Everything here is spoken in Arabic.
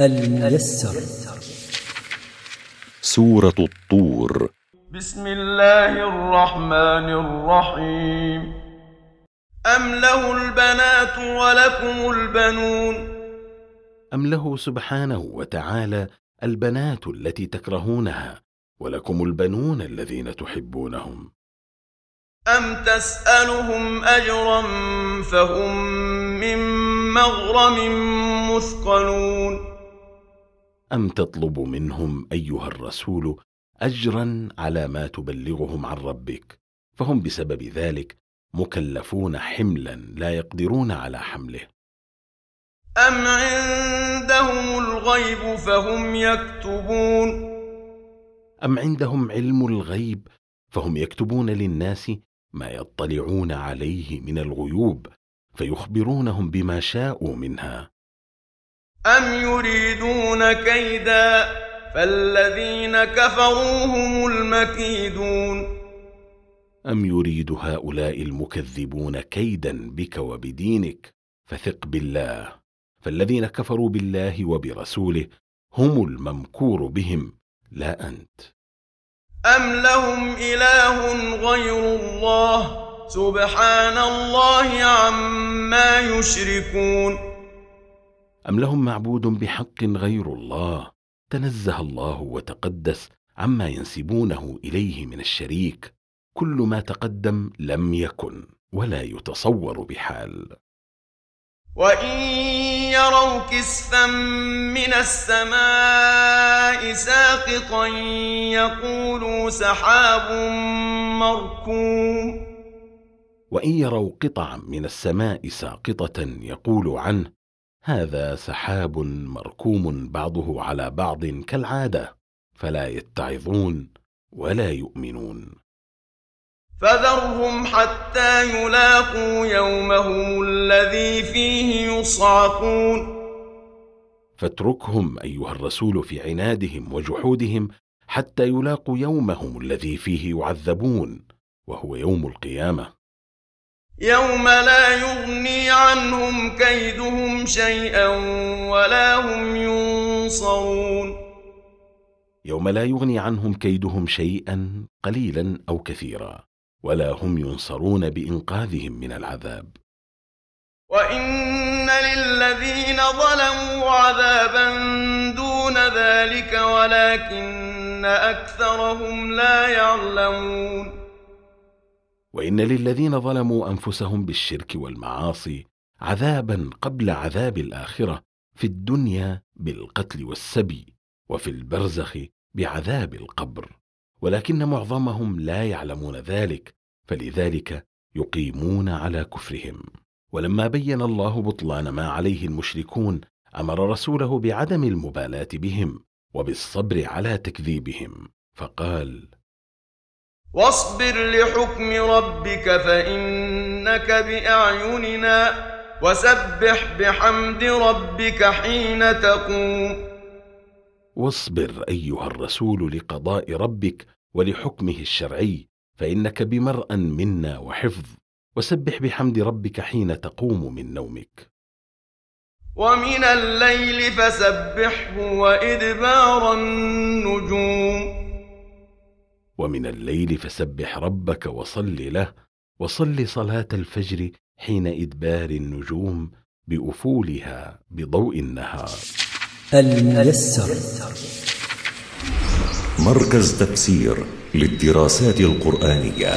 الميسر. سورة الطور. بسم الله الرحمن الرحيم. أم له البنات ولكم البنون؟ أم له سبحانه وتعالى البنات التي تكرهونها ولكم البنون الذين تحبونهم. أم تسألهم أجرا فهم من مغرم مثقلون؟ أم تطلب منهم أيها الرسول أجرا على ما تبلغهم عن ربك؟ فهم بسبب ذلك مكلفون حملا لا يقدرون على حمله. أم عندهم الغيب فهم يكتبون؟ أم عندهم علم الغيب فهم يكتبون للناس ما يطلعون عليه من الغيوب فيخبرونهم بما شاءوا منها؟ أم يريدون كيدا فالذين كفروا هم المكيدون أم يريد هؤلاء المكذبون كيدا بك وبدينك فثق بالله فالذين كفروا بالله وبرسوله هم الممكور بهم لا أنت أم لهم إله غير الله سبحان الله عما يشركون أم لهم معبود بحق غير الله؟ تنزه الله وتقدس عما ينسبونه إليه من الشريك. كل ما تقدم لم يكن ولا يتصور بحال. وإن يروا كسفا من السماء ساقطا يقولوا سحاب مركوم. وإن يروا قطعا من السماء ساقطة يقول عنه هذا سحاب مركوم بعضه على بعض كالعادة فلا يتعظون ولا يؤمنون. فذرهم حتى يلاقوا يومهم الذي فيه يصعقون. فاتركهم أيها الرسول في عنادهم وجحودهم حتى يلاقوا يومهم الذي فيه يعذبون وهو يوم القيامة. يوم لا يغني عنهم كيدهم شيئا ولا هم ينصرون يوم لا يغني عنهم كيدهم شيئا قليلا أو كثيرا ولا هم ينصرون بإنقاذهم من العذاب وإن للذين ظلموا عذابا دون ذلك ولكن أكثرهم لا يعلمون وإن للذين ظلموا أنفسهم بالشرك والمعاصي عذابا قبل عذاب الآخرة في الدنيا بالقتل والسبي وفي البرزخ بعذاب القبر. ولكن معظمهم لا يعلمون ذلك فلذلك يقيمون على كفرهم. ولما بين الله بطلان ما عليه المشركون أمر رسوله بعدم المبالاة بهم وبالصبر على تكذيبهم فقال واصبر لحكم ربك فإنك بأعيننا وسبح بحمد ربك حين تقوم. واصبر أيها الرسول لقضاء ربك ولحكمه الشرعي فإنك بمرأ منا وحفظ وسبح بحمد ربك حين تقوم من نومك. ومن الليل فسبحه وإدبار النجوم ومن الليل فسبح ربك وصل له وصل صلاة الفجر حين إدبار النجوم بأفولها بضوء النهار. الميسر. مركز تفسير للدراسات القرآنية.